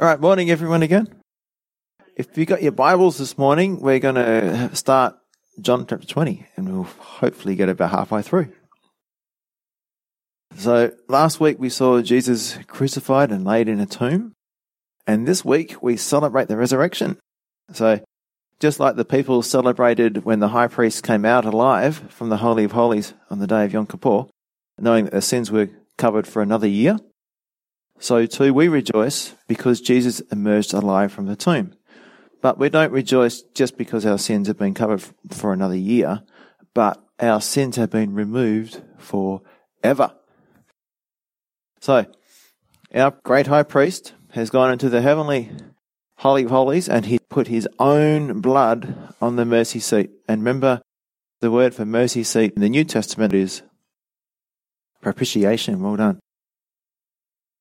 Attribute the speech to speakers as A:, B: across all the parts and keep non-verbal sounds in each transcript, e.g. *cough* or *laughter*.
A: All right, morning everyone again. If you got your Bibles this morning, we're going to start John chapter 20 and we'll hopefully get about halfway through. So last week we saw Jesus crucified and laid in a tomb. And this week we celebrate the resurrection. So just like the people celebrated when the high priest came out alive from the Holy of Holies on the day of Yom Kippur, knowing that their sins were covered for another year, so too we rejoice because Jesus emerged alive from the tomb. But we don't rejoice just because our sins have been covered for another year, but our sins have been removed forever. So, our great high priest has gone into the heavenly Holy of Holies and he put his own blood on the mercy seat. And remember, the word for mercy seat in the New Testament is propitiation. Well done.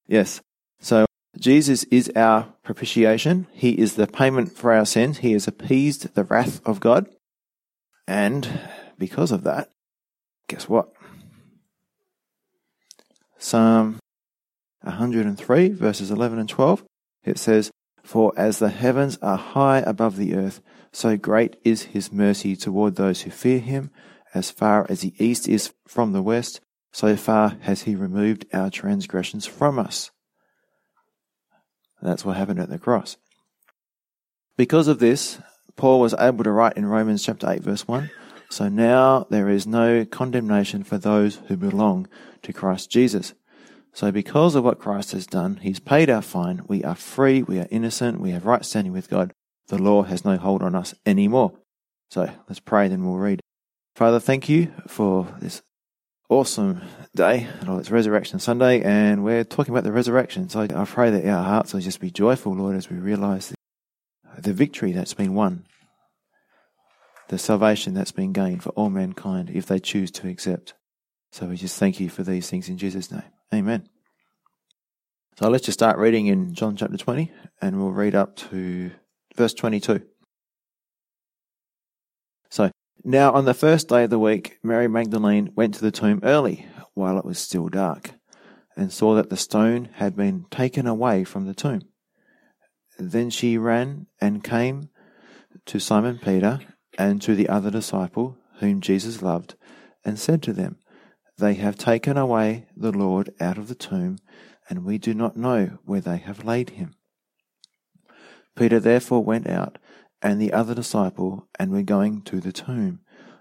A: Yes. So Jesus is our propitiation. He is the payment for our sins. He has appeased the wrath of God. And because of that, guess what? Psalm 103, verses 11 and 12, it says, For as the heavens are high above the earth, so great is his mercy toward those who fear him. As far as the east is from the west, so far has he removed our transgressions from us. That's what happened at the cross. Because of this, Paul was able to write in Romans chapter 8 verse 1, so now there is no condemnation for those who belong to Christ Jesus. So because of what Christ has done, he's paid our fine. We are free. We are innocent. We have right standing with God. The law has no hold on us anymore. So let's pray, then we'll read. Father, thank you for this awesome day. Lord, it's Resurrection Sunday, and we're talking about the resurrection. So I pray that our hearts will just be joyful, Lord, as we realize the victory that's been won, the salvation that's been gained for all mankind if they choose to accept. So we just thank you for these things in Jesus' name. Amen. So let's just start reading in John chapter 20, and we'll read up to verse 22. So, now on the first day of the week, Mary Magdalene went to the tomb early, while it was still dark, and saw that the stone had been taken away from the tomb. Then she ran and came to Simon Peter and to the other disciple, whom Jesus loved, and said to them, they have taken away the Lord out of the tomb, and we do not know where they have laid him. Peter therefore went out, and the other disciple, and were going to the tomb.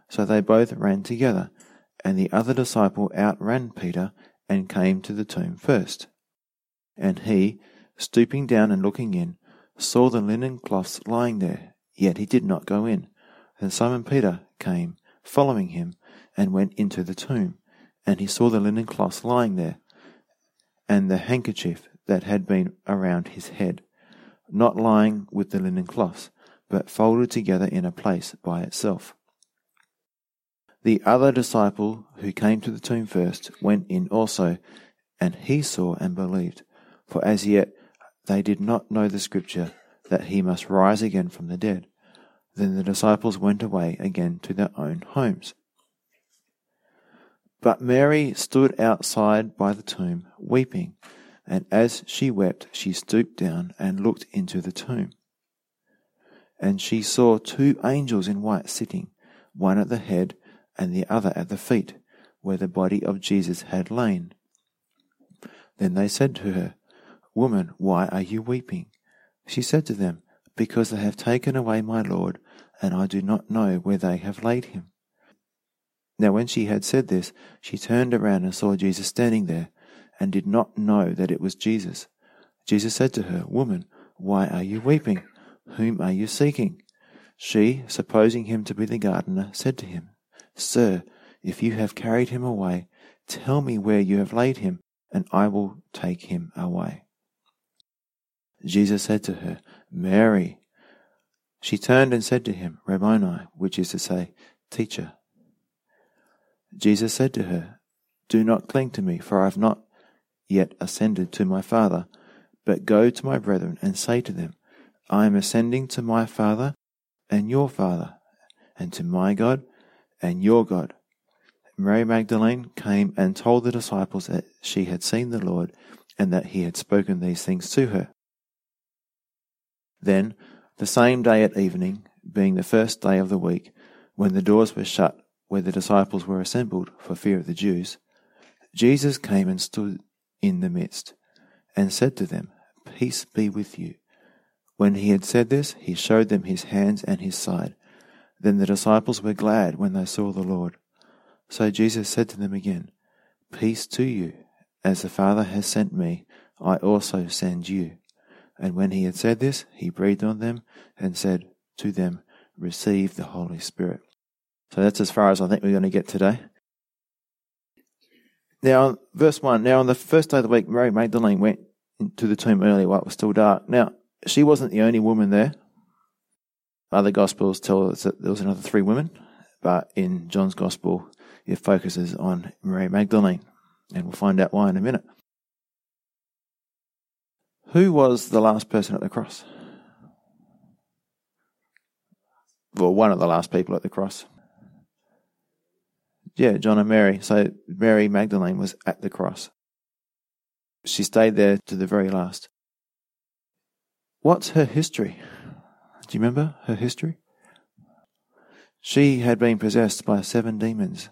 A: So they both ran together, and the other disciple outran Peter, and came to the tomb first. And he, stooping down and looking in, saw the linen cloths lying there, yet he did not go in. Then Simon Peter came, following him, and went into the tomb and he saw the linen cloths lying there, and the handkerchief that had been around his head, not lying with the linen cloths, but folded together in a place by itself. The other disciple who came to the tomb first went in also, and he saw and believed, for as yet they did not know the scripture that he must rise again from the dead. Then the disciples went away again to their own homes. But Mary stood outside by the tomb, weeping, and as she wept, she stooped down and looked into the tomb. And she saw two angels in white sitting, one at the head and the other at the feet, where the body of Jesus had lain. Then they said to her, Woman, why are you weeping? She said to them, Because they have taken away my Lord, and I do not know where they have laid him. Now, when she had said this, she turned around and saw Jesus standing there, and did not know that it was Jesus. Jesus said to her, Woman, why are you weeping? Whom are you seeking? She, supposing him to be the gardener, said to him, Sir, if you have carried him away, tell me where you have laid him, and I will take him away. Jesus said to her, Mary. She turned and said to him, Rabboni, which is to say, Teacher. Jesus said to her, Do not cling to me, for I have not yet ascended to my Father, but go to my brethren and say to them, I am ascending to my Father and your Father, and to my God and your God. Mary Magdalene came and told the disciples that she had seen the Lord and that he had spoken these things to her. Then, the same day at evening, being the first day of the week, when the doors were shut where the disciples were assembled for fear of the Jews, Jesus came and stood in the midst, and said to them, Peace be with you. When he had said this, he showed them his hands and his side. Then the disciples were glad when they saw the Lord. So Jesus said to them again, Peace to you. As the Father has sent me, I also send you. And when he had said this, he breathed on them and said to them, Receive the Holy Spirit. So that's as far as I think we're going to get today. Now, verse 1 Now, on the first day of the week, Mary Magdalene went to the tomb early while it was still dark. Now, she wasn't the only woman there. Other Gospels tell us that there was another three women, but in John's Gospel, it focuses on Mary Magdalene, and we'll find out why in a minute. Who was the last person at the cross? Well, one of the last people at the cross. Yeah, John and Mary. So Mary Magdalene was at the cross. She stayed there to the very last. What's her history? Do you remember her history? She had been possessed by seven demons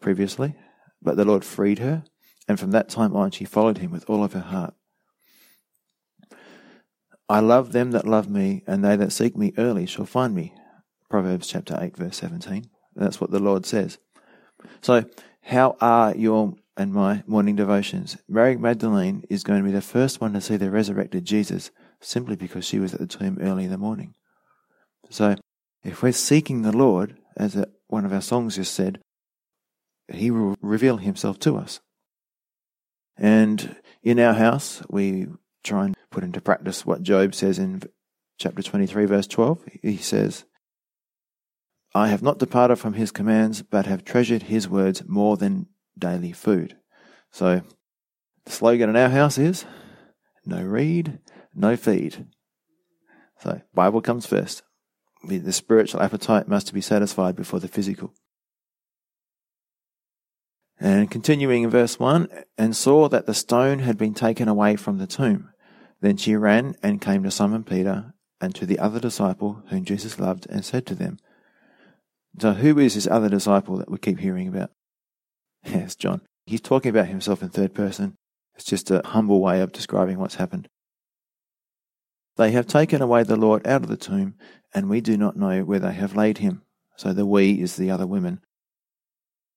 A: previously, but the Lord freed her, and from that time on she followed him with all of her heart. I love them that love me, and they that seek me early shall find me. Proverbs chapter 8, verse 17. That's what the Lord says. So, how are your and my morning devotions? Mary Magdalene is going to be the first one to see the resurrected Jesus simply because she was at the tomb early in the morning. So, if we're seeking the Lord, as one of our songs just said, He will reveal Himself to us. And in our house, we try and put into practice what Job says in chapter 23, verse 12. He says, I have not departed from his commands, but have treasured his words more than daily food. So, the slogan in our house is no read, no feed. So, Bible comes first. The spiritual appetite must be satisfied before the physical. And continuing in verse 1, and saw that the stone had been taken away from the tomb. Then she ran and came to Simon Peter and to the other disciple whom Jesus loved and said to them, so, who is this other disciple that we keep hearing about? Yes, John. He's talking about himself in third person. It's just a humble way of describing what's happened. They have taken away the Lord out of the tomb, and we do not know where they have laid him. So the we is the other women.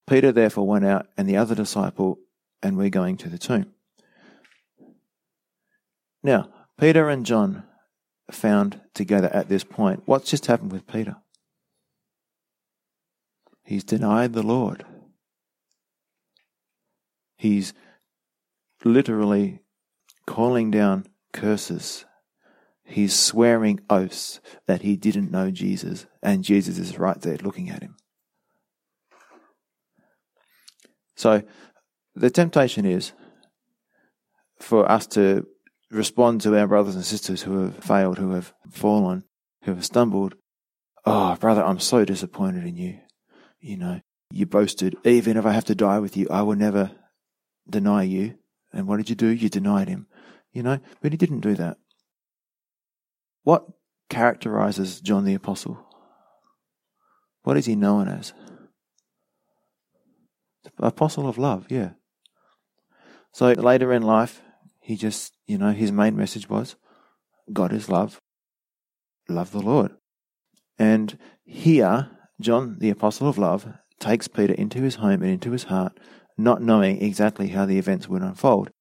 A: Peter therefore went out, and the other disciple, and we're going to the tomb. Now, Peter and John found together at this point. What's just happened with Peter? He's denied the Lord. He's literally calling down curses. He's swearing oaths that he didn't know Jesus, and Jesus is right there looking at him. So, the temptation is for us to respond to our brothers and sisters who have failed, who have fallen, who have stumbled. Oh, brother, I'm so disappointed in you. You know, you boasted, even if I have to die with you, I will never deny you. And what did you do? You denied him. You know, but he didn't do that. What characterizes John the Apostle? What is he known as? Apostle of love, yeah. So later in life, he just, you know, his main message was God is love. Love the Lord. And here, John, the apostle of love, takes Peter into his home and into his heart, not knowing exactly how the events would unfold.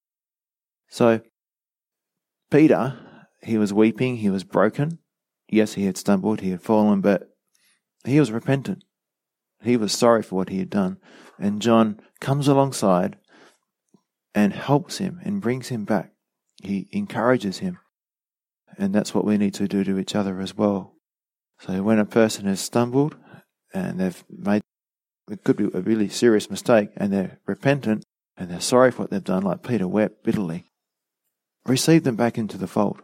A: So, Peter, he was weeping, he was broken. Yes, he had stumbled, he had fallen, but he was repentant. He was sorry for what he had done. And John comes alongside and helps him and brings him back. He encourages him. And that's what we need to do to each other as well. So when a person has stumbled, and they've made it could be a really serious mistake and they're repentant and they're sorry for what they've done, like Peter wept bitterly, receive them back into the fold.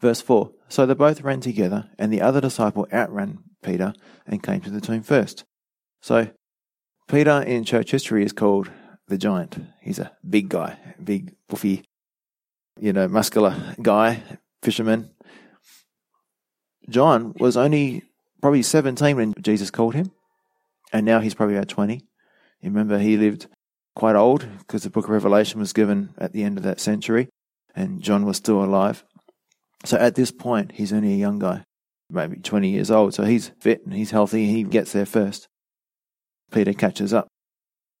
A: Verse 4 So they both ran together, and the other disciple outran Peter and came to the tomb first. So, Peter in church history is called the giant. He's a big guy, big, buffy, you know, muscular guy, fisherman. John was only probably 17 when Jesus called him, and now he's probably about 20. You remember he lived quite old because the book of Revelation was given at the end of that century, and John was still alive. So at this point, he's only a young guy, maybe 20 years old. So he's fit and he's healthy. He gets there first. Peter catches up.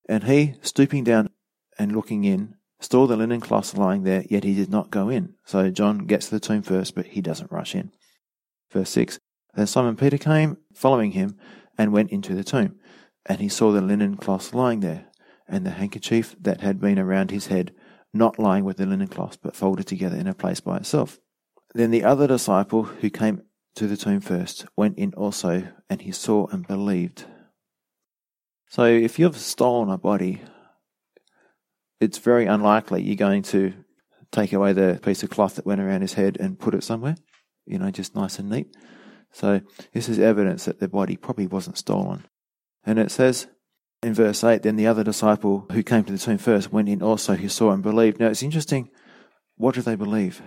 A: And he, stooping down and looking in, saw the linen cloths lying there, yet he did not go in. So John gets to the tomb first, but he doesn't rush in. Verse 6 Then Simon Peter came, following him, and went into the tomb. And he saw the linen cloths lying there, and the handkerchief that had been around his head, not lying with the linen cloths, but folded together in a place by itself. Then the other disciple who came to the tomb first went in also, and he saw and believed. So if you've stolen a body, it's very unlikely you're going to take away the piece of cloth that went around his head and put it somewhere, you know, just nice and neat. So this is evidence that the body probably wasn't stolen. And it says in verse 8, then the other disciple who came to the tomb first went in also, who saw and believed. Now it's interesting, what do they believe?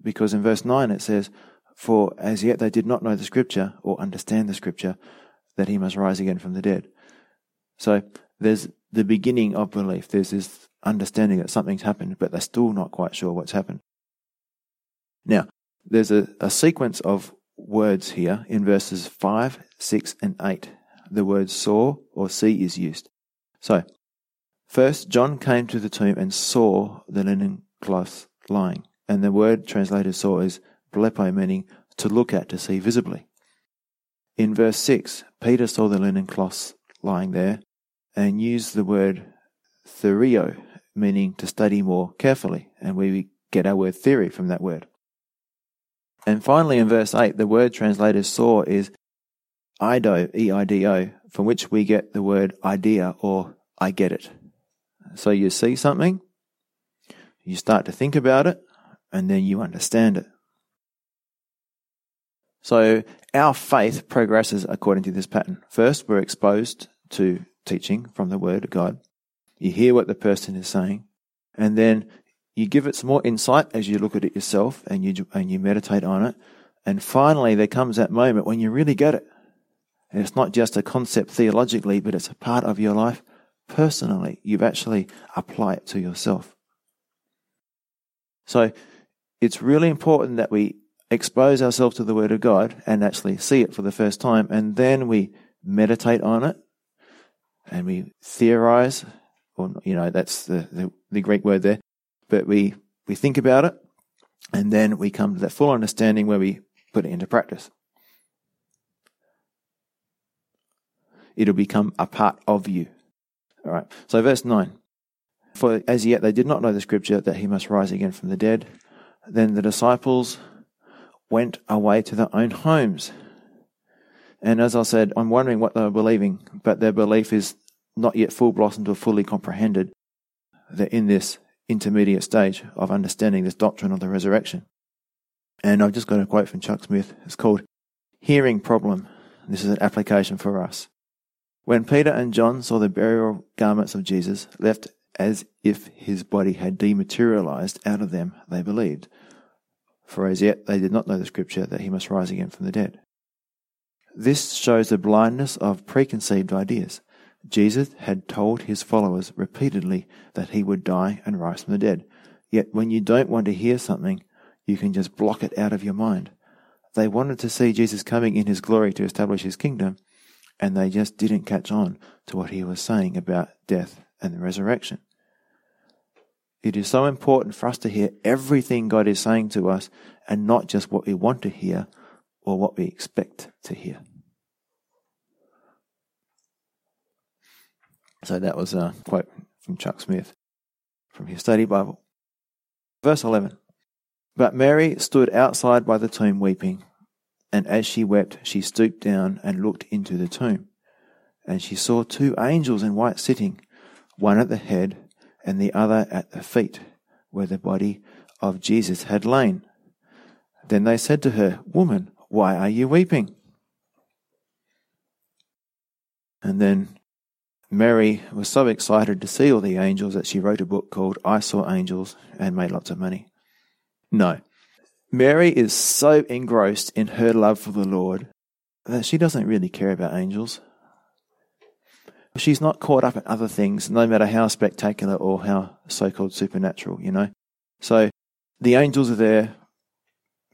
A: Because in verse 9 it says, For as yet they did not know the scripture or understand the scripture that he must rise again from the dead. So there's the beginning of belief. There's this understanding that something's happened, but they're still not quite sure what's happened. Now, there's a, a sequence of words here in verses 5, 6, and 8. The word saw or see is used. So, first, John came to the tomb and saw the linen cloth lying. And the word translated saw is blepo, meaning to look at, to see visibly. In verse 6, Peter saw the linen cloths lying there and use the word therio, meaning to study more carefully, and we get our word theory from that word. And finally, in verse 8, the word translated saw is Ido, E-I-D-O, from which we get the word idea or I get it. So you see something, you start to think about it, and then you understand it. So our faith progresses according to this pattern. First, we're exposed to teaching from the Word of God. You hear what the person is saying, and then you give it some more insight as you look at it yourself and you and you meditate on it. And finally, there comes that moment when you really get it. And it's not just a concept theologically, but it's a part of your life personally. You've actually applied it to yourself. So it's really important that we expose ourselves to the Word of God and actually see it for the first time, and then we meditate on it and we theorize, or you know, that's the, the, the Greek word there, but we, we think about it, and then we come to that full understanding where we put it into practice. It'll become a part of you. All right. So, verse 9. For as yet they did not know the scripture that he must rise again from the dead. Then the disciples went away to their own homes. And as I said, I'm wondering what they were believing, but their belief is not yet full blossomed or fully comprehended. They're in this intermediate stage of understanding this doctrine of the resurrection. And I've just got a quote from Chuck Smith. It's called Hearing Problem. This is an application for us. When Peter and John saw the burial garments of Jesus left as if his body had dematerialized out of them, they believed. For as yet they did not know the scripture that he must rise again from the dead. This shows the blindness of preconceived ideas. Jesus had told his followers repeatedly that he would die and rise from the dead. Yet when you don't want to hear something, you can just block it out of your mind. They wanted to see Jesus coming in his glory to establish his kingdom, and they just didn't catch on to what he was saying about death and the resurrection. It is so important for us to hear everything God is saying to us and not just what we want to hear or what we expect to hear. So that was a quote from Chuck Smith from his study Bible. Verse 11 But Mary stood outside by the tomb weeping, and as she wept, she stooped down and looked into the tomb. And she saw two angels in white sitting, one at the head and the other at the feet, where the body of Jesus had lain. Then they said to her, Woman, why are you weeping? And then Mary was so excited to see all the angels that she wrote a book called I Saw Angels and made lots of money. No. Mary is so engrossed in her love for the Lord that she doesn't really care about angels. She's not caught up in other things, no matter how spectacular or how so called supernatural, you know. So the angels are there.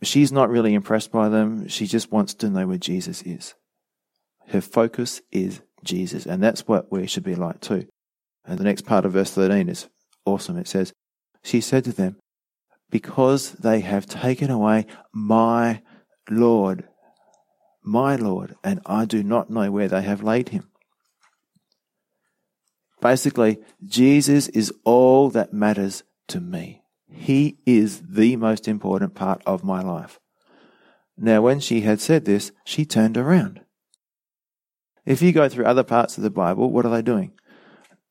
A: She's not really impressed by them. She just wants to know where Jesus is. Her focus is Jesus, and that's what we should be like too. And the next part of verse 13 is awesome. It says, She said to them, Because they have taken away my Lord, my Lord, and I do not know where they have laid him. Basically, Jesus is all that matters to me. He is the most important part of my life. Now, when she had said this, she turned around. If you go through other parts of the Bible, what are they doing?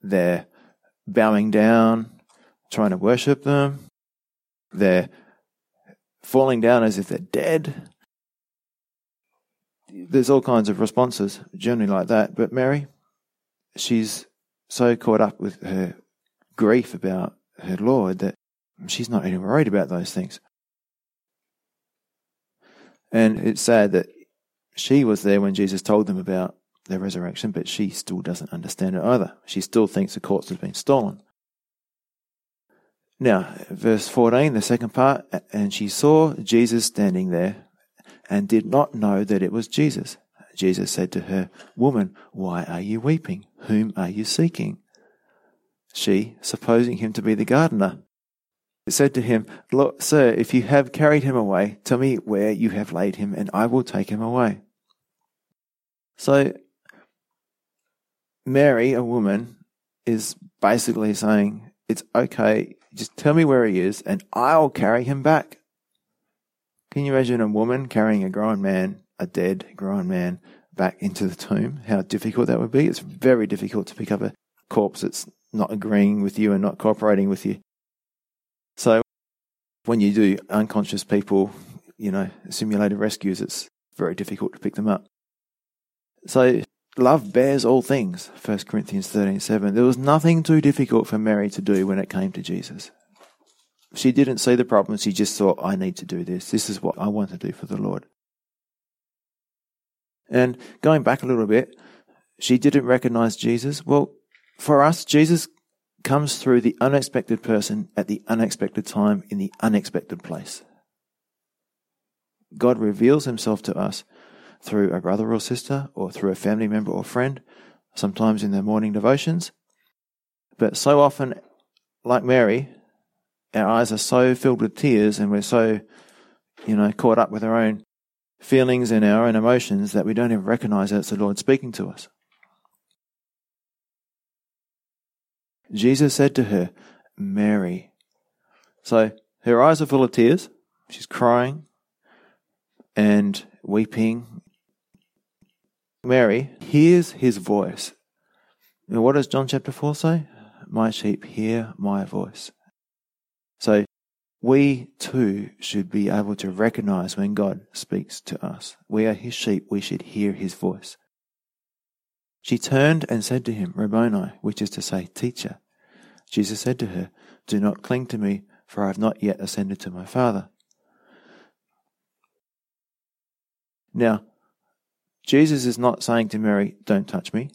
A: They're bowing down, trying to worship them. They're falling down as if they're dead. There's all kinds of responses, generally like that. But Mary, she's so caught up with her grief about her Lord that she's not even worried about those things. And it's sad that she was there when Jesus told them about the resurrection, but she still doesn't understand it either. She still thinks the corpse has been stolen. Now, verse 14, the second part, and she saw Jesus standing there and did not know that it was Jesus. Jesus said to her, Woman, why are you weeping? Whom are you seeking? She, supposing him to be the gardener, said to him, Look, sir, if you have carried him away, tell me where you have laid him, and I will take him away. So, Mary, a woman, is basically saying, It's okay, just tell me where he is, and I'll carry him back. Can you imagine a woman carrying a grown man a dead, grown man back into the tomb, how difficult that would be. It's very difficult to pick up a corpse that's not agreeing with you and not cooperating with you. So when you do unconscious people, you know, simulated rescues, it's very difficult to pick them up. So love bears all things, 1 Corinthians 13.7 There was nothing too difficult for Mary to do when it came to Jesus. She didn't see the problem, she just thought, I need to do this. This is what I want to do for the Lord. And going back a little bit, she didn't recognize Jesus. Well, for us, Jesus comes through the unexpected person at the unexpected time in the unexpected place. God reveals himself to us through a brother or sister or through a family member or friend, sometimes in their morning devotions. But so often, like Mary, our eyes are so filled with tears and we're so, you know, caught up with our own feelings and our own emotions that we don't even recognize that it's the Lord speaking to us. Jesus said to her, Mary. So her eyes are full of tears. She's crying and weeping. Mary hears his voice. And what does John chapter 4 say? My sheep hear my voice. So we too should be able to recognize when God speaks to us. We are his sheep, we should hear his voice. She turned and said to him, Rabboni, which is to say, Teacher. Jesus said to her, Do not cling to me, for I have not yet ascended to my Father. Now, Jesus is not saying to Mary, Don't touch me.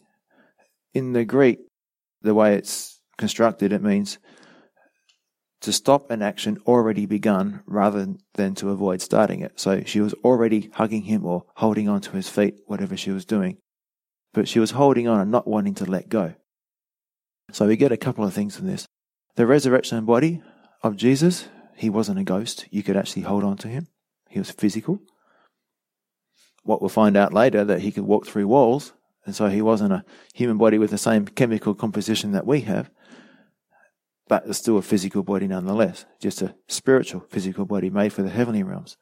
A: In the Greek, the way it's constructed, it means to stop an action already begun rather than to avoid starting it. So she was already hugging him or holding on to his feet, whatever she was doing. But she was holding on and not wanting to let go. So we get a couple of things from this. The resurrection body of Jesus, he wasn't a ghost. You could actually hold on to him. He was physical. What we'll find out later that he could walk through walls, and so he wasn't a human body with the same chemical composition that we have but it's still a physical body nonetheless, just a spiritual physical body made for the heavenly realms.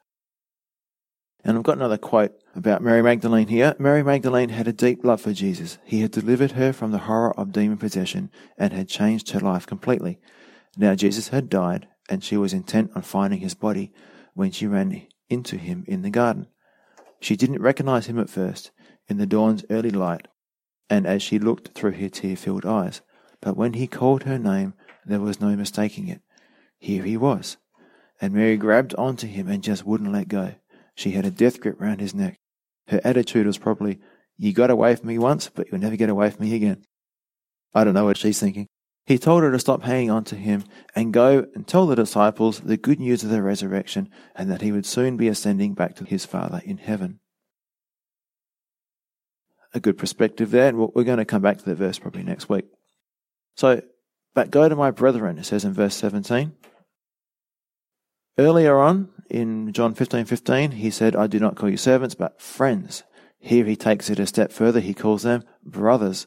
A: And I've got another quote about Mary Magdalene here. Mary Magdalene had a deep love for Jesus. He had delivered her from the horror of demon possession and had changed her life completely. Now Jesus had died, and she was intent on finding his body when she ran into him in the garden. She didn't recognize him at first, in the dawn's early light, and as she looked through her tear filled eyes. But when he called her name, there was no mistaking it. Here he was. And Mary grabbed onto him and just wouldn't let go. She had a death grip round his neck. Her attitude was probably, You got away from me once, but you'll never get away from me again. I don't know what she's thinking. He told her to stop hanging on to him and go and tell the disciples the good news of the resurrection and that he would soon be ascending back to his Father in heaven. A good perspective there, and we're going to come back to the verse probably next week. So, but go to my brethren, it says in verse 17. Earlier on in John 15 15, he said, I do not call you servants, but friends. Here he takes it a step further. He calls them brothers.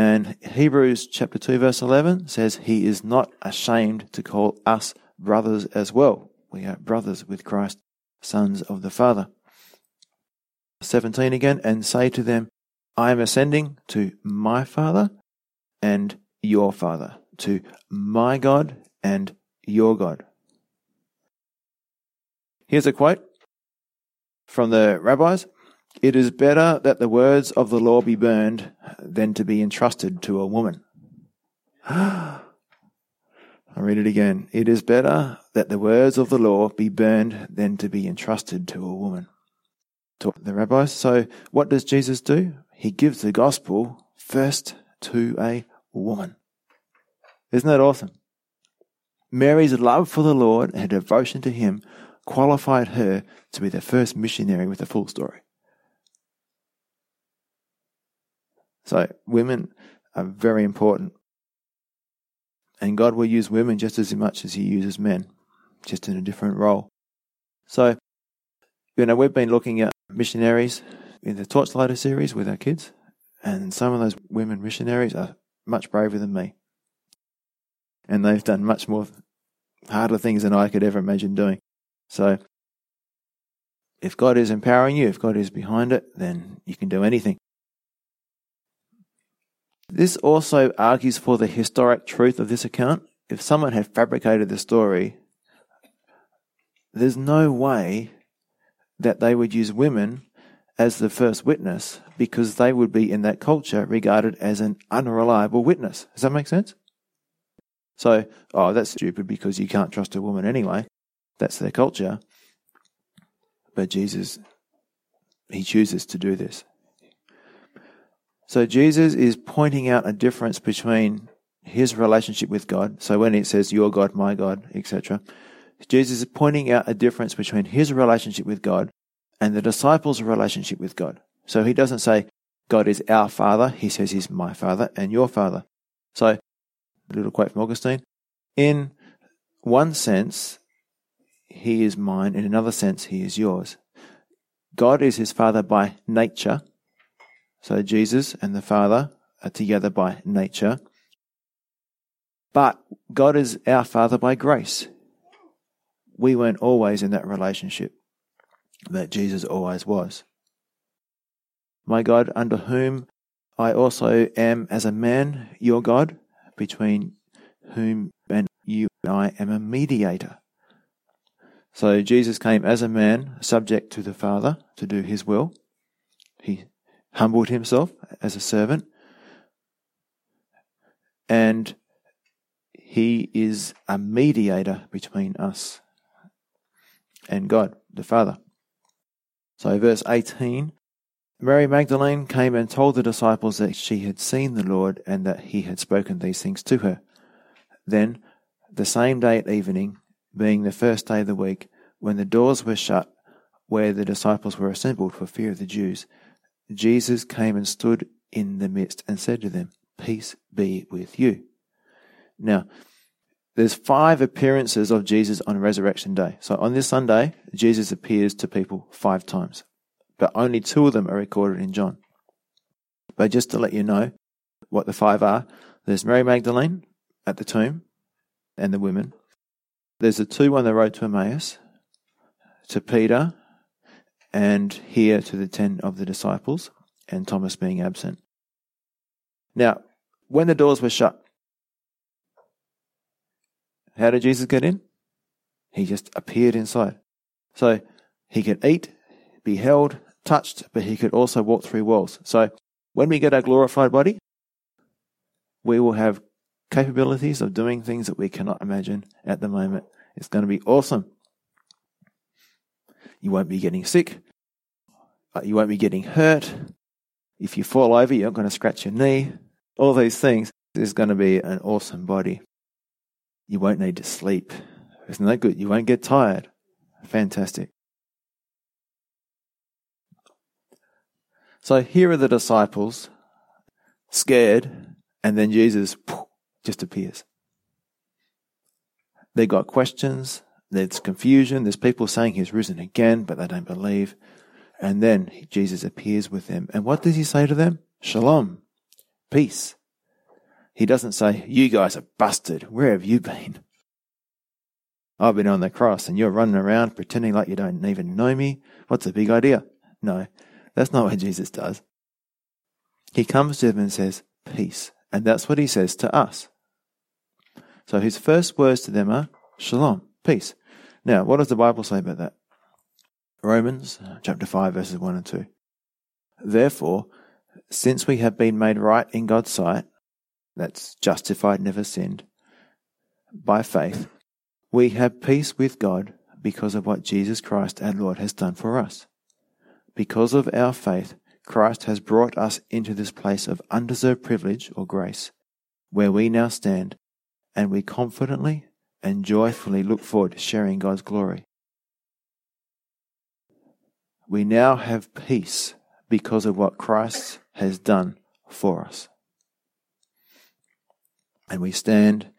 A: And Hebrews chapter 2 verse 11 says, He is not ashamed to call us brothers as well. We are brothers with Christ, sons of the Father. 17 again, and say to them, I am ascending to my Father and your Father, to my God and your God. Here's a quote from the rabbis. It is better that the words of the law be burned than to be entrusted to a woman. *gasps* I'll read it again. It is better that the words of the law be burned than to be entrusted to a woman. To the rabbis. So, what does Jesus do? He gives the gospel first to a woman. Isn't that awesome? Mary's love for the Lord and her devotion to Him qualified her to be the first missionary with a full story. So, women are very important. And God will use women just as much as He uses men, just in a different role. So, you know, we've been looking at missionaries in the Torchlighter series with our kids, and some of those women missionaries are much braver than me. And they've done much more harder things than I could ever imagine doing. So, if God is empowering you, if God is behind it, then you can do anything. This also argues for the historic truth of this account. If someone had fabricated the story, there's no way that they would use women as the first witness because they would be in that culture regarded as an unreliable witness. Does that make sense? So, oh, that's stupid because you can't trust a woman anyway. That's their culture. But Jesus, he chooses to do this. So Jesus is pointing out a difference between his relationship with God. So when it says your God, my God, etc., Jesus is pointing out a difference between his relationship with God and the disciples' relationship with God. So he doesn't say God is our Father, he says he's my Father and your Father. So, a little quote from Augustine. In one sense, he is mine, in another sense, he is yours. God is his Father by nature, so Jesus and the Father are together by nature. But God is our Father by grace. We weren't always in that relationship, that Jesus always was. My God, under whom I also am as a man, your God, between whom and you and I am a mediator. So Jesus came as a man, subject to the Father, to do his will. He humbled himself as a servant, and he is a mediator between us and God, the Father. So, verse 18 Mary Magdalene came and told the disciples that she had seen the Lord and that he had spoken these things to her. Then, the same day at evening, being the first day of the week, when the doors were shut where the disciples were assembled for fear of the Jews, Jesus came and stood in the midst and said to them, Peace be with you. Now, there's five appearances of Jesus on Resurrection Day. So on this Sunday, Jesus appears to people five times, but only two of them are recorded in John. But just to let you know what the five are, there's Mary Magdalene at the tomb and the women. There's the two on the road to Emmaus, to Peter and here to the ten of the disciples, and Thomas being absent. Now, when the doors were shut, how did Jesus get in? He just appeared inside. So he could eat, be held, touched, but he could also walk through walls. So when we get our glorified body, we will have capabilities of doing things that we cannot imagine at the moment. It's going to be awesome. You won't be getting sick. You won't be getting hurt. If you fall over, you're not going to scratch your knee. All these things. There's going to be an awesome body. You won't need to sleep. Isn't that good? You won't get tired. Fantastic. So here are the disciples, scared, and then Jesus just appears. They got questions, there's confusion, there's people saying he's risen again, but they don't believe. And then Jesus appears with them. And what does he say to them? Shalom, peace. He doesn't say, You guys are busted. Where have you been? I've been on the cross and you're running around pretending like you don't even know me. What's the big idea? No, that's not what Jesus does. He comes to them and says, Peace. And that's what he says to us. So his first words to them are, Shalom, peace. Now, what does the Bible say about that? Romans uh, chapter 5, verses 1 and 2. Therefore, since we have been made right in God's sight, that's justified, never sinned, by faith, we have peace with God because of what Jesus Christ our Lord has done for us. Because of our faith, Christ has brought us into this place of undeserved privilege or grace, where we now stand, and we confidently and joyfully look forward to sharing God's glory. We now have peace because of what Christ has done for us. And we stand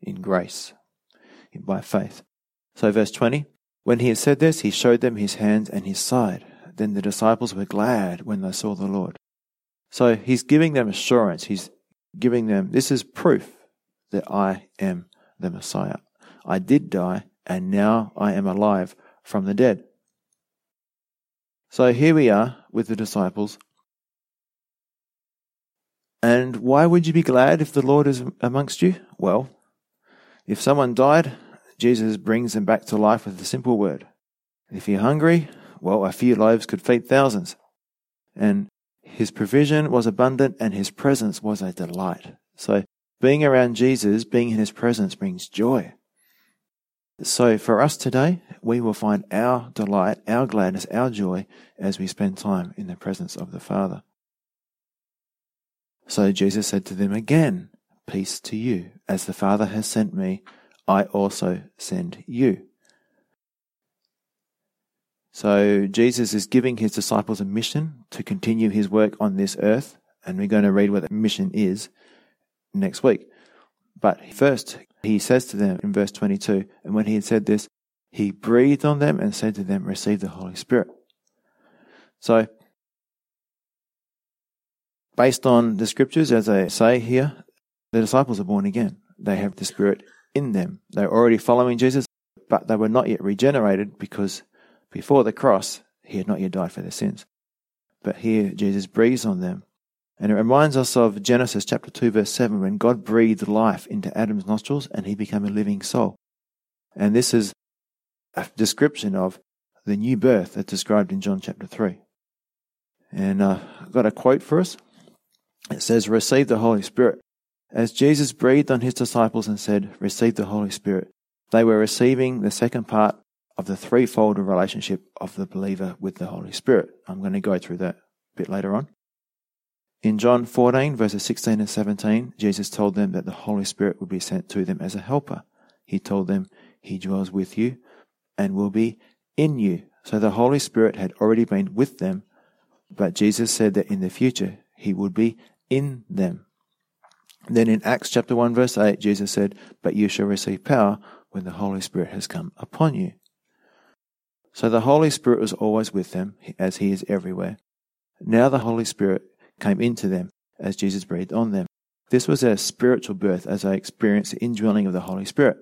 A: in grace by faith. So, verse 20 When he had said this, he showed them his hands and his side. Then the disciples were glad when they saw the Lord. So, he's giving them assurance. He's giving them this is proof that I am the Messiah. I did die, and now I am alive from the dead. So here we are with the disciples. And why would you be glad if the Lord is amongst you? Well, if someone died, Jesus brings them back to life with a simple word. If you're hungry, well, a few loaves could feed thousands. And his provision was abundant and his presence was a delight. So being around Jesus, being in his presence brings joy. So for us today, we will find our delight, our gladness, our joy as we spend time in the presence of the Father. So Jesus said to them again, Peace to you. As the Father has sent me, I also send you. So Jesus is giving his disciples a mission to continue his work on this earth, and we're going to read what that mission is next week. But first, he says to them in verse 22, and when he had said this, he breathed on them and said to them, Receive the Holy Spirit. So, based on the scriptures, as they say here, the disciples are born again. They have the Spirit in them. They're already following Jesus, but they were not yet regenerated because before the cross, he had not yet died for their sins. But here, Jesus breathes on them and it reminds us of Genesis chapter 2 verse 7 when God breathed life into Adam's nostrils and he became a living soul. And this is a description of the new birth that's described in John chapter 3. And uh, I've got a quote for us. It says, Receive the Holy Spirit. As Jesus breathed on his disciples and said, Receive the Holy Spirit, they were receiving the second part of the threefold relationship of the believer with the Holy Spirit. I'm going to go through that a bit later on. In John 14, verses 16 and 17, Jesus told them that the Holy Spirit would be sent to them as a helper. He told them, He dwells with you and will be in you. So the Holy Spirit had already been with them, but Jesus said that in the future He would be in them. Then in Acts chapter 1, verse 8, Jesus said, But you shall receive power when the Holy Spirit has come upon you. So the Holy Spirit was always with them, as He is everywhere. Now the Holy Spirit came into them as Jesus breathed on them. This was a spiritual birth as I experienced the indwelling of the Holy Spirit.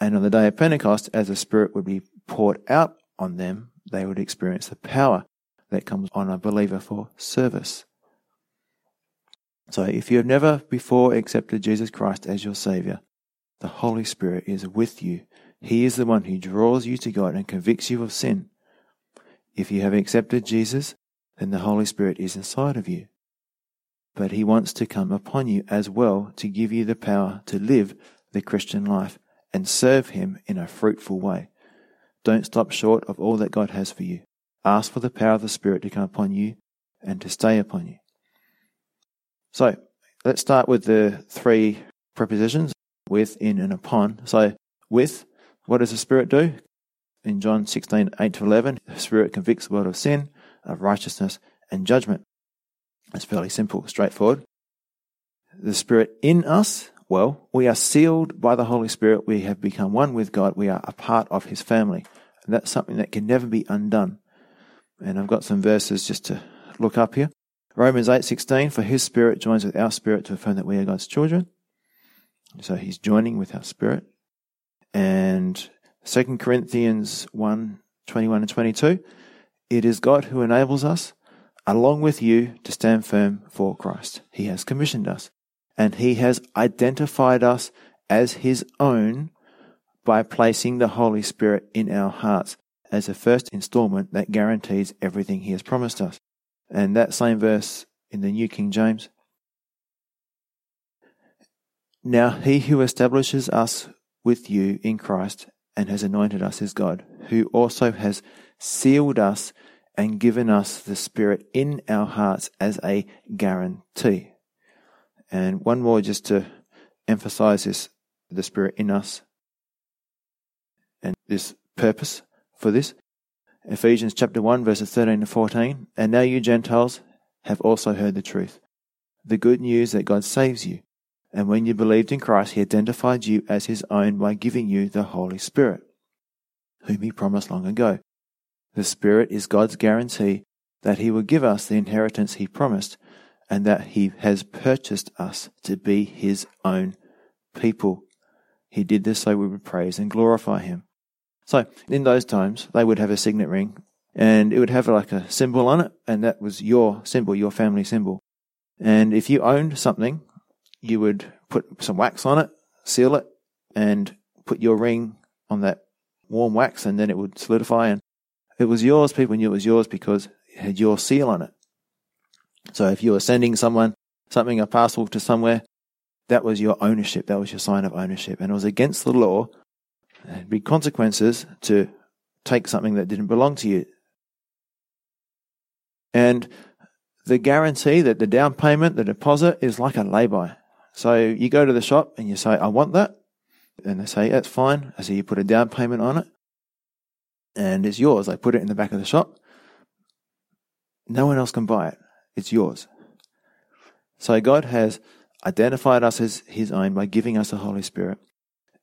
A: And on the day of Pentecost, as the Spirit would be poured out on them, they would experience the power that comes on a believer for service. So if you have never before accepted Jesus Christ as your Savior, the Holy Spirit is with you. He is the one who draws you to God and convicts you of sin. If you have accepted Jesus, then the Holy Spirit is inside of you. But He wants to come upon you as well to give you the power to live the Christian life and serve Him in a fruitful way. Don't stop short of all that God has for you. Ask for the power of the Spirit to come upon you and to stay upon you. So, let's start with the three prepositions with, in, and upon. So, with, what does the Spirit do? In John 16, 8 to 11, the Spirit convicts the world of sin, of righteousness, and judgment. It's fairly simple, straightforward. The Spirit in us, well, we are sealed by the Holy Spirit. We have become one with God. We are a part of His family. And that's something that can never be undone. And I've got some verses just to look up here. Romans 8:16 for his spirit joins with our spirit to affirm that we are God's children. So he's joining with our spirit. And 2 Corinthians 1 21 and 22 it is God who enables us along with you to stand firm for Christ. He has commissioned us and he has identified us as his own by placing the Holy Spirit in our hearts as a first installment that guarantees everything he has promised us. And that same verse in the New King James. Now he who establishes us with you in Christ and has anointed us is God, who also has sealed us and given us the Spirit in our hearts as a guarantee. And one more just to emphasize this the Spirit in us and this purpose for this. Ephesians chapter 1 verses 13 to 14. And now you Gentiles have also heard the truth. The good news that God saves you. And when you believed in Christ, he identified you as his own by giving you the Holy Spirit, whom he promised long ago. The Spirit is God's guarantee that he will give us the inheritance he promised and that he has purchased us to be his own people. He did this so we would praise and glorify him. So in those times, they would have a signet ring and it would have like a symbol on it, and that was your symbol, your family symbol. And if you owned something, you would put some wax on it, seal it, and put your ring on that warm wax, and then it would solidify. And it was yours. People knew it was yours because it had your seal on it. So if you were sending someone something, a parcel to somewhere, that was your ownership. That was your sign of ownership. And it was against the law There'd be consequences to take something that didn't belong to you. And the guarantee that the down payment, the deposit is like a lay-by. So you go to the shop and you say, I want that. And they say, that's fine. I say, you put a down payment on it and it's yours. I put it in the back of the shop. No one else can buy it. It's yours. So God has identified us as His own by giving us the Holy Spirit.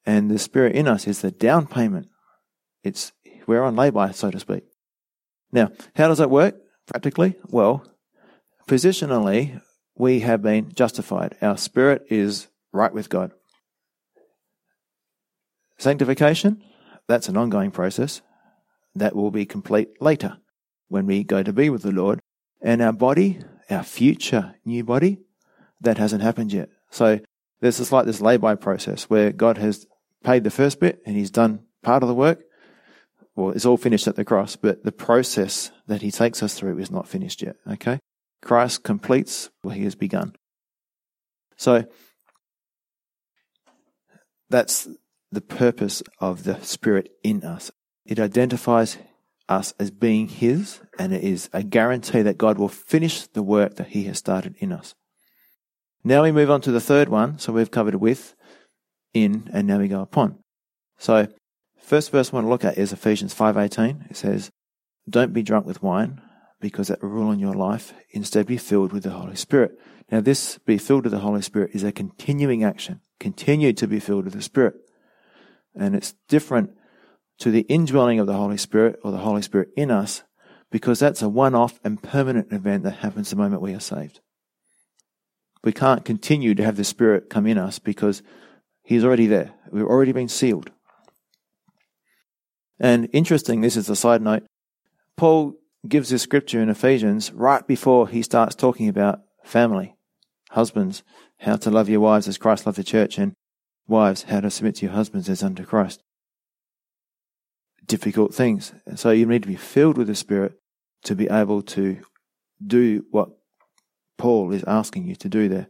A: And the Spirit in us is the down payment. It's, we're on lay-by, so to speak. Now, how does that work practically? Well, positionally, we have been justified. Our spirit is right with God. Sanctification, that's an ongoing process. That will be complete later when we go to be with the Lord. And our body, our future new body, that hasn't happened yet. So there's this like this lay-by process where God has paid the first bit and he's done part of the work. Well, it's all finished at the cross, but the process that he takes us through is not finished yet. Okay? Christ completes what he has begun. So, that's the purpose of the Spirit in us. It identifies us as being His, and it is a guarantee that God will finish the work that He has started in us. Now we move on to the third one. So we've covered with, in, and now we go upon. So, first verse I want to look at is Ephesians 5.18. It says, Don't be drunk with wine, because that will rule in your life. Instead, be filled with the Holy Spirit. Now, this be filled with the Holy Spirit is a continuing action. Continue to be filled with the Spirit. And it's different to the indwelling of the Holy Spirit or the Holy Spirit in us because that's a one off and permanent event that happens the moment we are saved. We can't continue to have the Spirit come in us because He's already there. We've already been sealed. And interesting, this is a side note. Paul gives this scripture in Ephesians right before he starts talking about family, husbands, how to love your wives as Christ loved the church, and wives, how to submit to your husbands as unto Christ. Difficult things. So you need to be filled with the Spirit to be able to do what Paul is asking you to do there.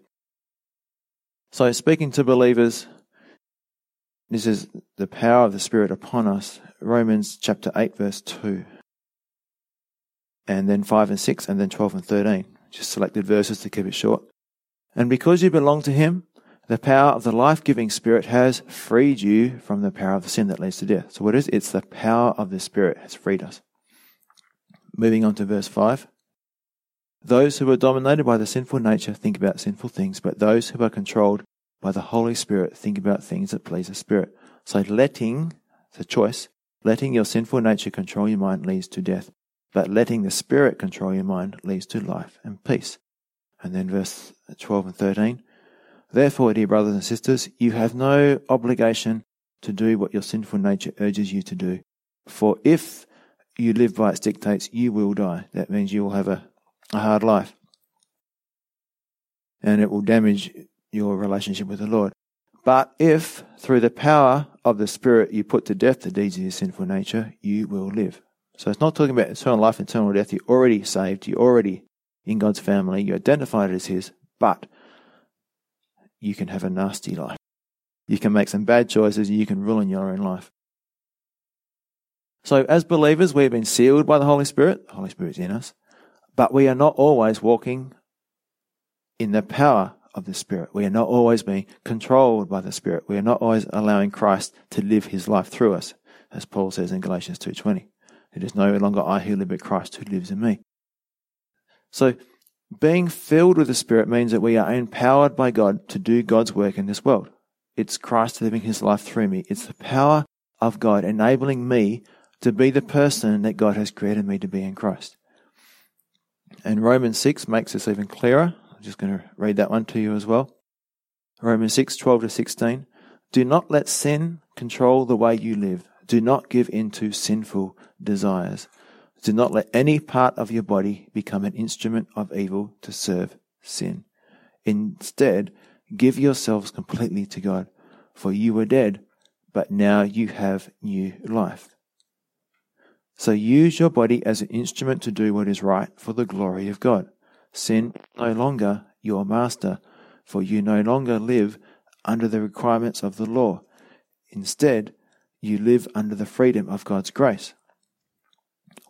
A: So speaking to believers, This is the power of the Spirit upon us. Romans chapter 8, verse 2. And then 5 and 6, and then 12 and 13. Just selected verses to keep it short. And because you belong to Him, the power of the life giving Spirit has freed you from the power of the sin that leads to death. So, what is it? It's the power of the Spirit has freed us. Moving on to verse 5. Those who are dominated by the sinful nature think about sinful things, but those who are controlled by the Holy Spirit think about things that please the Spirit. So letting, the choice, letting your sinful nature control your mind leads to death, but letting the Spirit control your mind leads to life and peace. And then verse 12 and 13. Therefore, dear brothers and sisters, you have no obligation to do what your sinful nature urges you to do. For if you live by its dictates, you will die. That means you will have a, a hard life. And it will damage your relationship with the Lord. But if through the power of the Spirit you put to death the deeds of your sinful nature, you will live. So it's not talking about eternal life, eternal death. You're already saved. You're already in God's family. You're identified as His. But you can have a nasty life. You can make some bad choices. You can ruin your own life. So as believers, we've been sealed by the Holy Spirit. The Holy Spirit's in us. But we are not always walking in the power of the Spirit. We are not always being controlled by the Spirit. We are not always allowing Christ to live his life through us, as Paul says in Galatians 2.20. It is no longer I who live, but Christ who lives in me. So, being filled with the Spirit means that we are empowered by God to do God's work in this world. It's Christ living his life through me. It's the power of God enabling me to be the person that God has created me to be in Christ. And Romans 6 makes this even clearer. I'm just going to read that one to you as well. Romans 6, 12 to 16. Do not let sin control the way you live. Do not give in to sinful desires. Do not let any part of your body become an instrument of evil to serve sin. Instead, give yourselves completely to God, for you were dead, but now you have new life. So use your body as an instrument to do what is right for the glory of God. Sin no longer your master, for you no longer live under the requirements of the law. Instead, you live under the freedom of God's grace.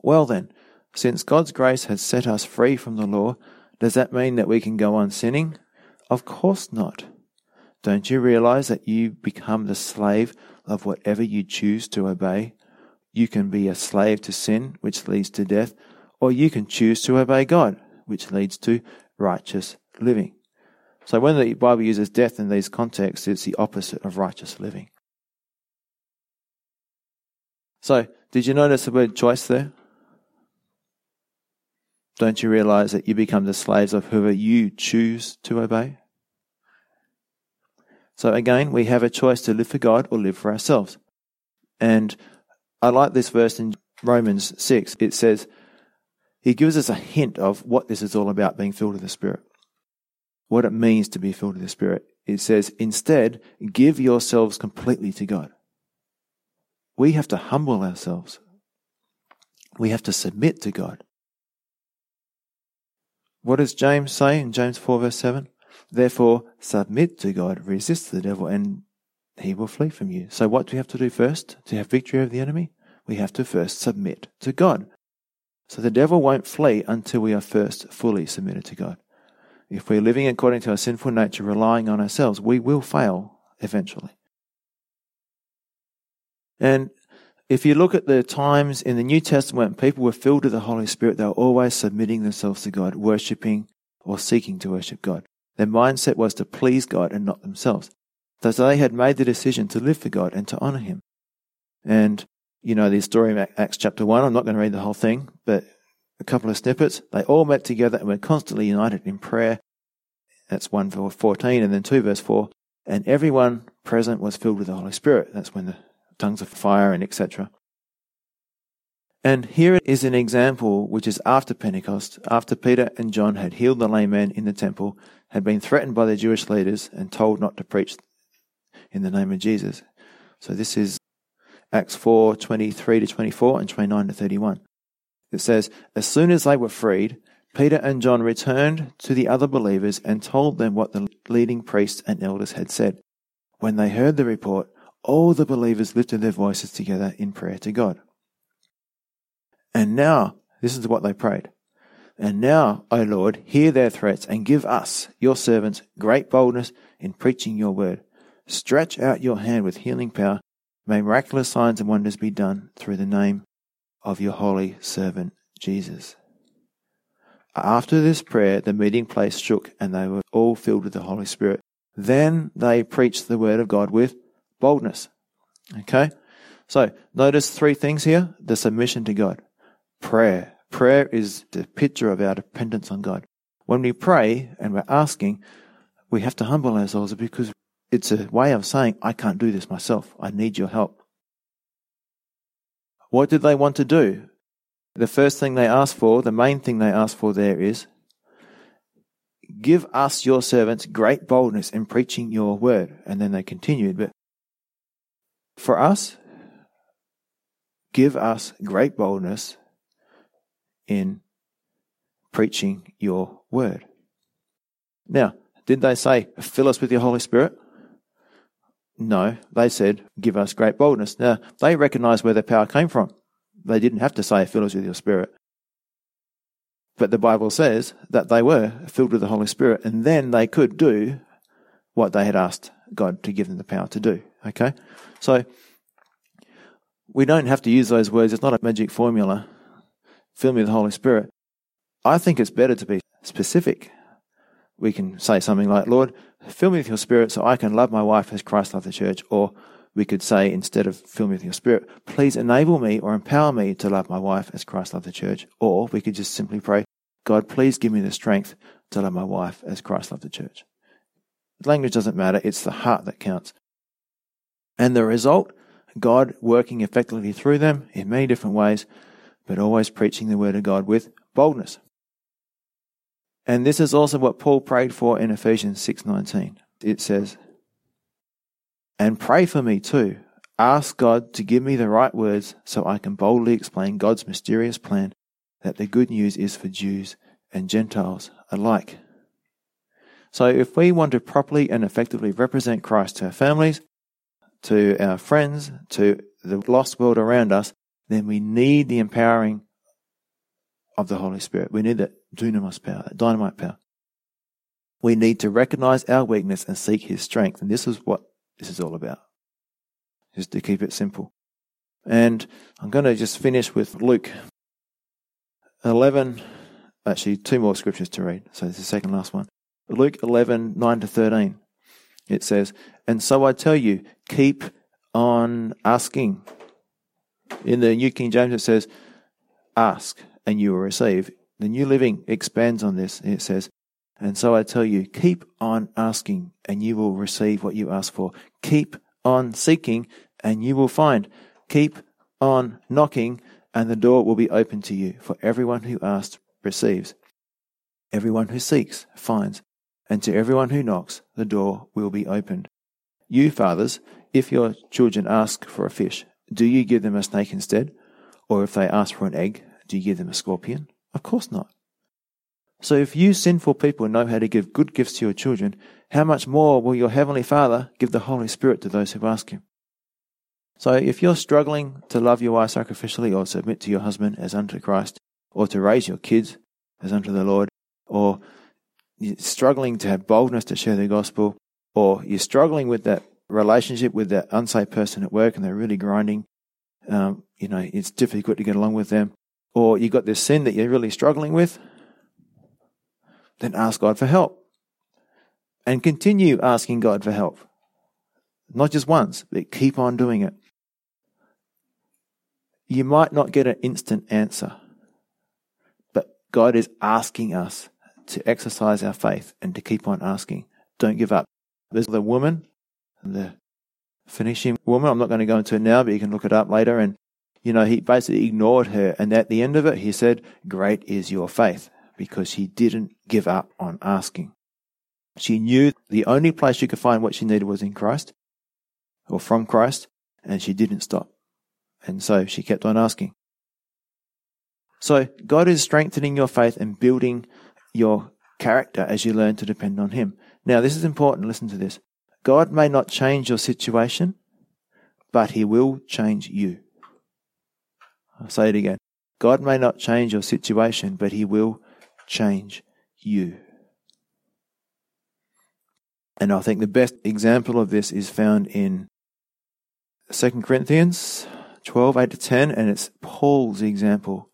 A: Well then, since God's grace has set us free from the law, does that mean that we can go on sinning? Of course not. Don't you realize that you become the slave of whatever you choose to obey? You can be a slave to sin, which leads to death, or you can choose to obey God, which leads to righteous living. So when the Bible uses death in these contexts, it's the opposite of righteous living. So, did you notice the word choice there? Don't you realize that you become the slaves of whoever you choose to obey? So again, we have a choice to live for God or live for ourselves. And I like this verse in Romans 6. It says, he gives us a hint of what this is all about being filled with the Spirit. What it means to be filled with the Spirit. It says, instead, give yourselves completely to God. We have to humble ourselves. We have to submit to God. What does James say in James 4 verse 7? Therefore, submit to God, resist the devil, and he will flee from you. So what do we have to do first to have victory over the enemy? We have to first submit to God. So the devil won't flee until we are first fully submitted to God. If we're living according to our sinful nature, relying on ourselves, we will fail eventually. And if you look at the times in the New Testament people were filled with the Holy Spirit, they were always submitting themselves to God, worshipping or seeking to worship God. Their mindset was to please God and not themselves. So they had made the decision to live for God and to honor Him. And you know the story of Acts chapter 1. I'm not going to read the whole thing, but a couple of snippets. They all met together and were constantly united in prayer. That's 1 verse 14 and then 2 verse 4. And everyone present was filled with the Holy Spirit. That's when the tongues of fire and etc. And here is an example which is after Pentecost, after Peter and John had healed the lame man in the temple, had been threatened by the Jewish leaders and told not to preach in the name of Jesus. So this is Acts 4 23 to 24 and 29 to 31. It says, As soon as they were freed, Peter and John returned to the other believers and told them what the leading priests and elders had said. When they heard the report, all the believers lifted their voices together in prayer to God. And now, this is what they prayed. And now, O Lord, hear their threats and give us, your servants, great boldness in preaching your word. Stretch out your hand with healing power. May miraculous signs and wonders be done through the name of your holy servant Jesus. After this prayer, the meeting place shook and they were all filled with the Holy Spirit. Then they preached the word of God with boldness. Okay? So, notice three things here the submission to God, prayer. Prayer is the picture of our dependence on God. When we pray and we're asking, we have to humble ourselves because it's a way of saying, I can't do this myself. I need your help. What did they want to do? The first thing they asked for, the main thing they asked for there is, give us your servants great boldness in preaching your word. And then they continued, but for us, give us great boldness in preaching your word. Now, did they say, fill us with your Holy Spirit? No, they said, give us great boldness. Now, they recognized where their power came from. They didn't have to say, fill us with your Spirit. But the Bible says that they were filled with the Holy Spirit, and then they could do what they had asked God to give them the power to do. Okay? So, we don't have to use those words. It's not a magic formula. Fill me with the Holy Spirit. I think it's better to be specific. We can say something like, Lord, fill me with your Spirit so I can love my wife as Christ loved the church. Or we could say, instead of fill me with your Spirit, please enable me or empower me to love my wife as Christ loved the church. Or we could just simply pray, God, please give me the strength to love my wife as Christ loved the church. Language doesn't matter, it's the heart that counts. And the result, God working effectively through them in many different ways, but always preaching the word of God with boldness. And this is also what Paul prayed for in Ephesians 6:19. It says, "And pray for me too. Ask God to give me the right words so I can boldly explain God's mysterious plan that the good news is for Jews and Gentiles alike." So if we want to properly and effectively represent Christ to our families, to our friends, to the lost world around us, then we need the empowering of the Holy Spirit. We need that dunamis power, that dynamite power. We need to recognize our weakness and seek His strength. And this is what this is all about. Just to keep it simple. And I'm going to just finish with Luke 11, actually, two more scriptures to read. So this is the second last one. Luke 11, 9 to 13. It says, And so I tell you, keep on asking. In the New King James, it says, Ask and you will receive. The New Living expands on this. It says, And so I tell you, keep on asking and you will receive what you ask for. Keep on seeking and you will find. Keep on knocking and the door will be open to you. For everyone who asks receives. Everyone who seeks finds. And to everyone who knocks, the door will be opened. You, fathers, if your children ask for a fish, do you give them a snake instead? Or if they ask for an egg, do you give them a scorpion? Of course not. So if you sinful people know how to give good gifts to your children, how much more will your heavenly Father give the Holy Spirit to those who ask him? So if you're struggling to love your wife sacrificially or submit to your husband as unto Christ, or to raise your kids as unto the Lord, or you're struggling to have boldness to share the gospel, or you're struggling with that relationship with that unsafe person at work and they're really grinding, um, you know, it's difficult to get along with them, or you've got this sin that you're really struggling with, then ask God for help. And continue asking God for help. Not just once, but keep on doing it. You might not get an instant answer, but God is asking us to exercise our faith and to keep on asking. Don't give up. There's the woman, the Phoenician woman. I'm not going to go into it now, but you can look it up later. And, you know, he basically ignored her. And at the end of it, he said, Great is your faith, because she didn't give up on asking. She knew the only place she could find what she needed was in Christ or from Christ, and she didn't stop. And so she kept on asking. So God is strengthening your faith and building your character as you learn to depend on Him. Now, this is important. Listen to this. God may not change your situation, but he will change you. I'll say it again. God may not change your situation, but he will change you. And I think the best example of this is found in 2 Corinthians 12, 8 to 10, and it's Paul's example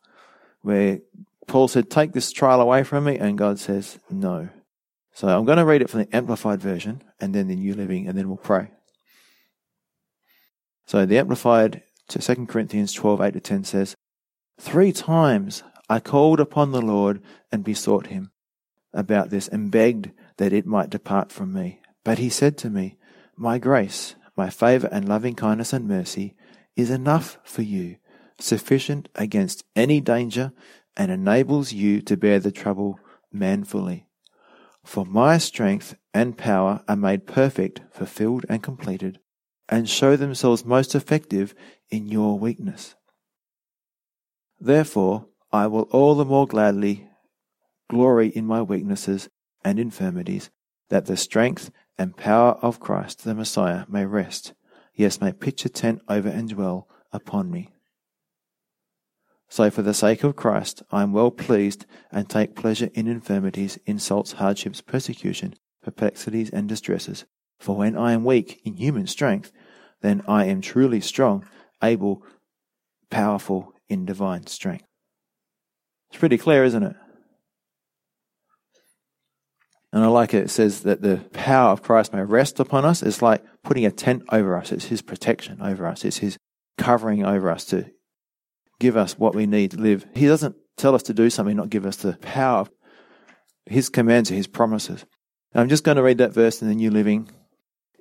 A: where Paul said, Take this trial away from me, and God says, No. So I'm going to read it from the Amplified Version and then the New Living, and then we'll pray. So the Amplified to 2 Corinthians 12, 8 to 10 says, Three times I called upon the Lord and besought him about this and begged that it might depart from me. But he said to me, My grace, my favor and loving kindness and mercy is enough for you, sufficient against any danger, and enables you to bear the trouble manfully. For my strength and power are made perfect, fulfilled, and completed, and show themselves most effective in your weakness. Therefore, I will all the more gladly glory in my weaknesses and infirmities, that the strength and power of Christ the Messiah may rest, yes, may pitch a tent over and dwell upon me. So, for the sake of Christ, I am well pleased and take pleasure in infirmities, insults, hardships, persecution, perplexities, and distresses. For when I am weak in human strength, then I am truly strong, able, powerful in divine strength. It's pretty clear, isn't it? And I like it. It says that the power of Christ may rest upon us. It's like putting a tent over us. It's His protection over us. It's His covering over us to give us what we need to live. He doesn't tell us to do something, not give us the power. His commands are His promises. I'm just going to read that verse in the New Living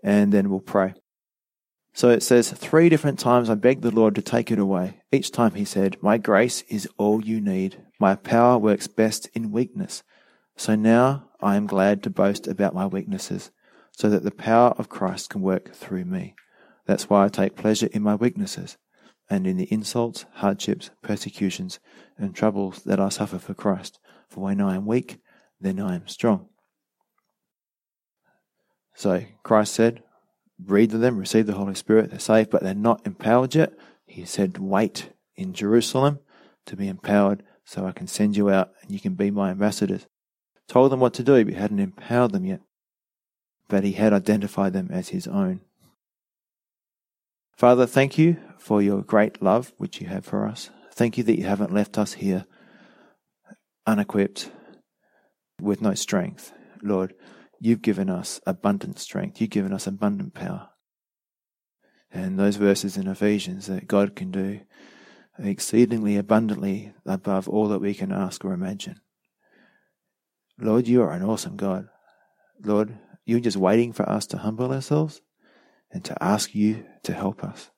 A: and then we'll pray. So it says, Three different times I begged the Lord to take it away. Each time he said, My grace is all you need. My power works best in weakness. So now I am glad to boast about my weaknesses, so that the power of Christ can work through me. That's why I take pleasure in my weaknesses and in the insults, hardships, persecutions, and troubles that I suffer for Christ. For when I am weak, then I am strong. So Christ said, Read to them, receive the Holy Spirit, they're saved, but they're not empowered yet. He said, Wait in Jerusalem to be empowered so I can send you out and you can be my ambassadors. Told them what to do, but hadn't empowered them yet. But he had identified them as his own. Father, thank you for your great love which you have for us. Thank you that you haven't left us here unequipped with no strength. Lord, you've given us abundant strength. You've given us abundant power. And those verses in Ephesians that God can do exceedingly abundantly above all that we can ask or imagine. Lord, you are an awesome God. Lord, you're just waiting for us to humble ourselves and to ask you to help us.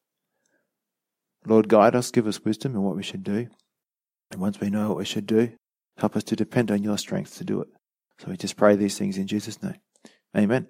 A: Lord, guide us, give us wisdom in what we should do. And once we know what we should do, help us to depend on your strength to do it. So we just pray these things in Jesus' name. Amen.